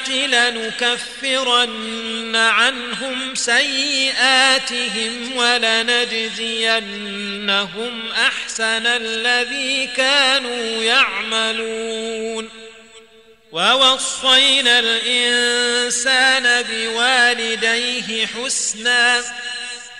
الصالحات لنكفرن عنهم سيئاتهم ولنجزينهم أحسن الذي كانوا يعملون ووصينا الإنسان بوالديه حسناً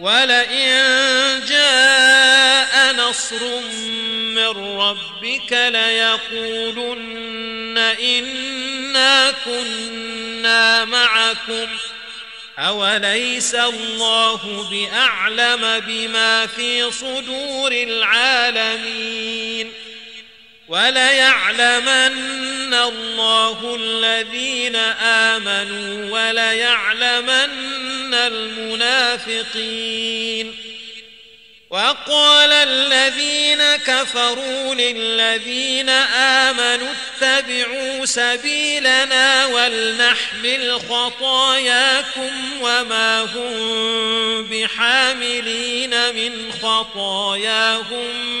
ولئن جاء نصر من ربك ليقولن إنا كنا معكم أوليس الله بأعلم بما في صدور العالمين وليعلمن الله الذين آمنوا وليعلمن المنافقين. وقال الذين كفروا للذين آمنوا اتبعوا سبيلنا ولنحمل خطاياكم وما هم بحاملين من خطاياهم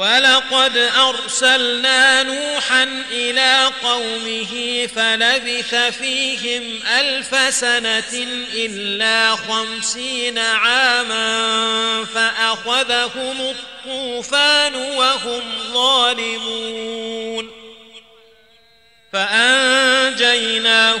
ولقد أرسلنا نوحا إلى قومه فلبث فيهم ألف سنة إلا خمسين عاما فأخذهم الطوفان وهم ظالمون فأنجيناه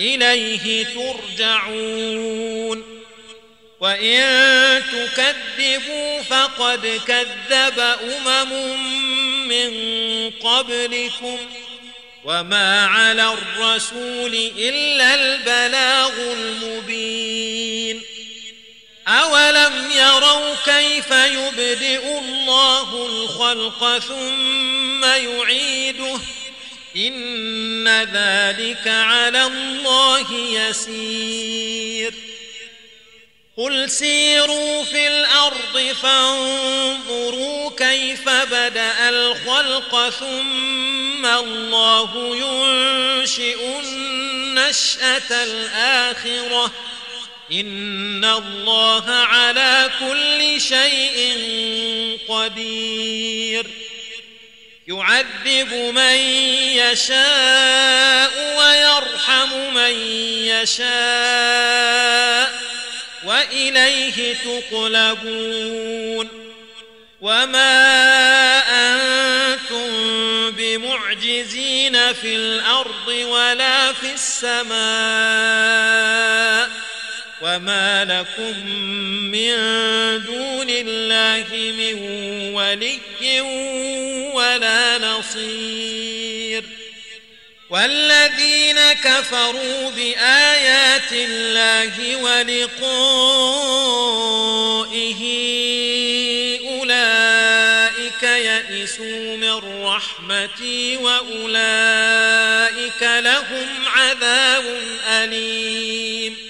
إليه ترجعون. وإن تكذبوا فقد كذب أمم من قبلكم. وما على الرسول إلا البلاغ المبين. أولم يروا كيف يبدئ الله الخلق ثم يعيده؟ إن ذلك على الله يسير. قل سيروا في الأرض فانظروا كيف بدأ الخلق ثم الله ينشئ النشأة الآخرة. إن الله على كل شيء قدير. يعذب من يشاء ويرحم من يشاء وإليه تقلبون وما أنتم بمعجزين في الأرض ولا في السماء وما لكم من دون الله من ولي ولا نصير. والذين كفروا بآيات الله ولقائه أولئك يئسوا من رحمتي وأولئك لهم عذاب أليم.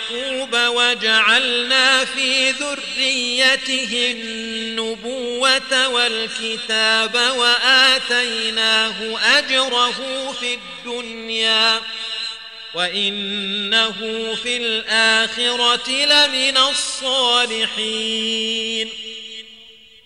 وجعلنا في ذريته النبوة والكتاب وآتيناه أجره في الدنيا وإنه في الآخرة لمن الصالحين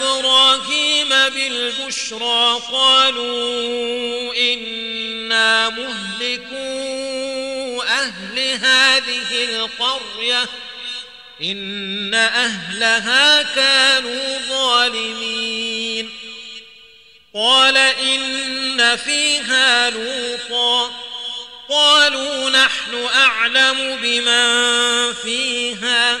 إبراهيم بالبشرى قالوا إنا مهلكو أهل هذه القرية إن أهلها كانوا ظالمين. قال إن فيها لوطا قالوا نحن أعلم بمن فيها.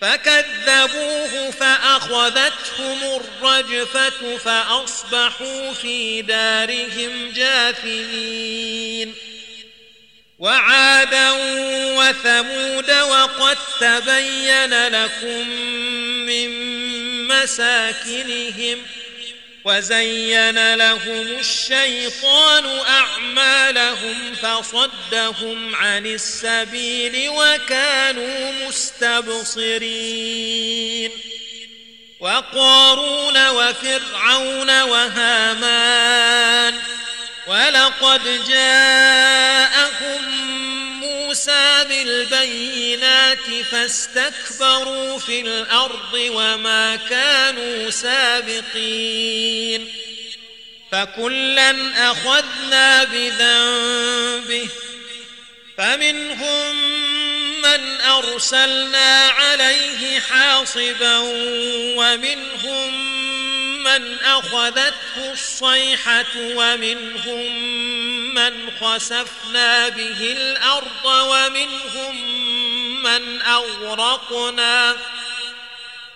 فكذبوه فأخذتهم الرجفة فأصبحوا في دارهم جاثمين. وعادا وثمود وقد تبين لكم من مساكنهم وزين لهم الشيطان أعمالهم فصدهم عن السبيل وكانوا مستبصرين وقارون وفرعون وهامان ولقد جاءهم موسى بالبينات فاستكبروا في الأرض وما كانوا سابقين فكلا أخذنا بذنبه فمنهم من أرسلنا عليه حاصبا ومنهم من أخذته الصيحة ومنهم من خسفنا به الأرض ومنهم من أغرقنا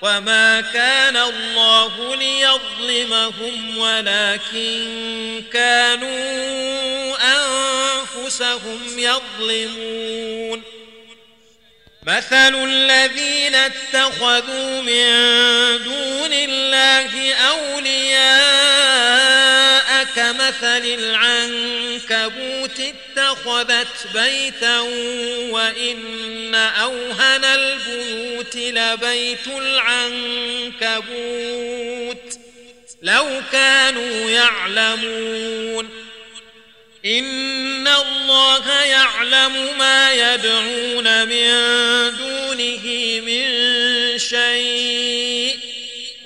وما كان الله ليظلمهم ولكن كانوا أنفسهم يظلمون مثل الذين اتخذوا من دون الله أولياء كمثل العنكبوت اتخذت بيتا وإن أوهن البيوت لبيت العنكبوت لو كانوا يعلمون إن الله يعلم ما يدعون من دونه من شيء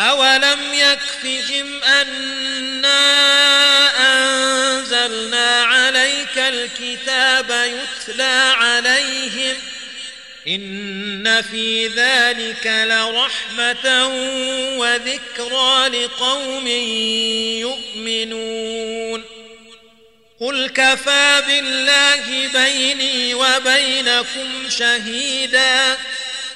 أولم يكفهم أنا أنزلنا عليك الكتاب يتلى عليهم إن في ذلك لرحمة وذكرى لقوم يؤمنون قل كفى بالله بيني وبينكم شهيدا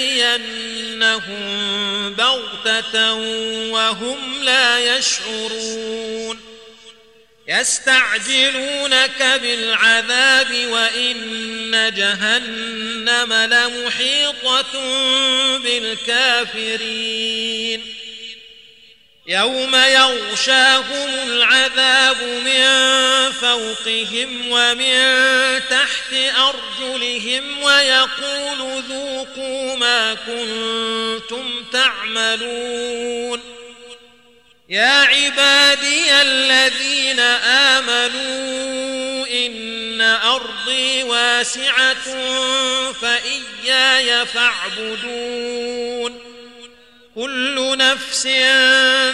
وليأتينهم بغتة وهم لا يشعرون. يستعجلونك بالعذاب وإن جهنم لمحيطة بالكافرين. يوم يغشاهم العذاب من فوقهم ومن تحت أرجلهم ويقول ذوقوا ما كنتم تعملون. يا عبادي الذين آمنوا إن أرضي واسعة فإياي فاعبدون. كل نفس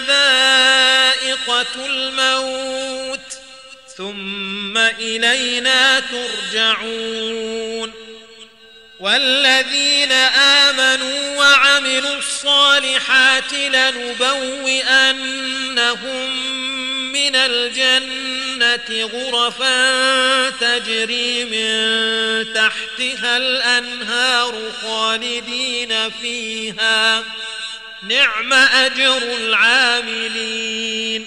ذائقة الموت. ثم إلينا ترجعون والذين آمنوا وعملوا الصالحات لنبوئنهم من الجنة غرفا تجري من تحتها الأنهار خالدين فيها. نعم أجر العاملين.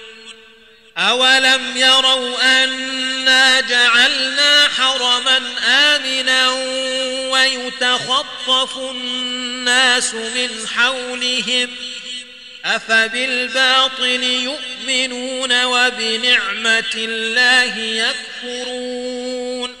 أولم يروا أنا جعلنا حرما آمنا ويتخطف الناس من حولهم أفبالباطل يؤمنون وبنعمة الله يكفرون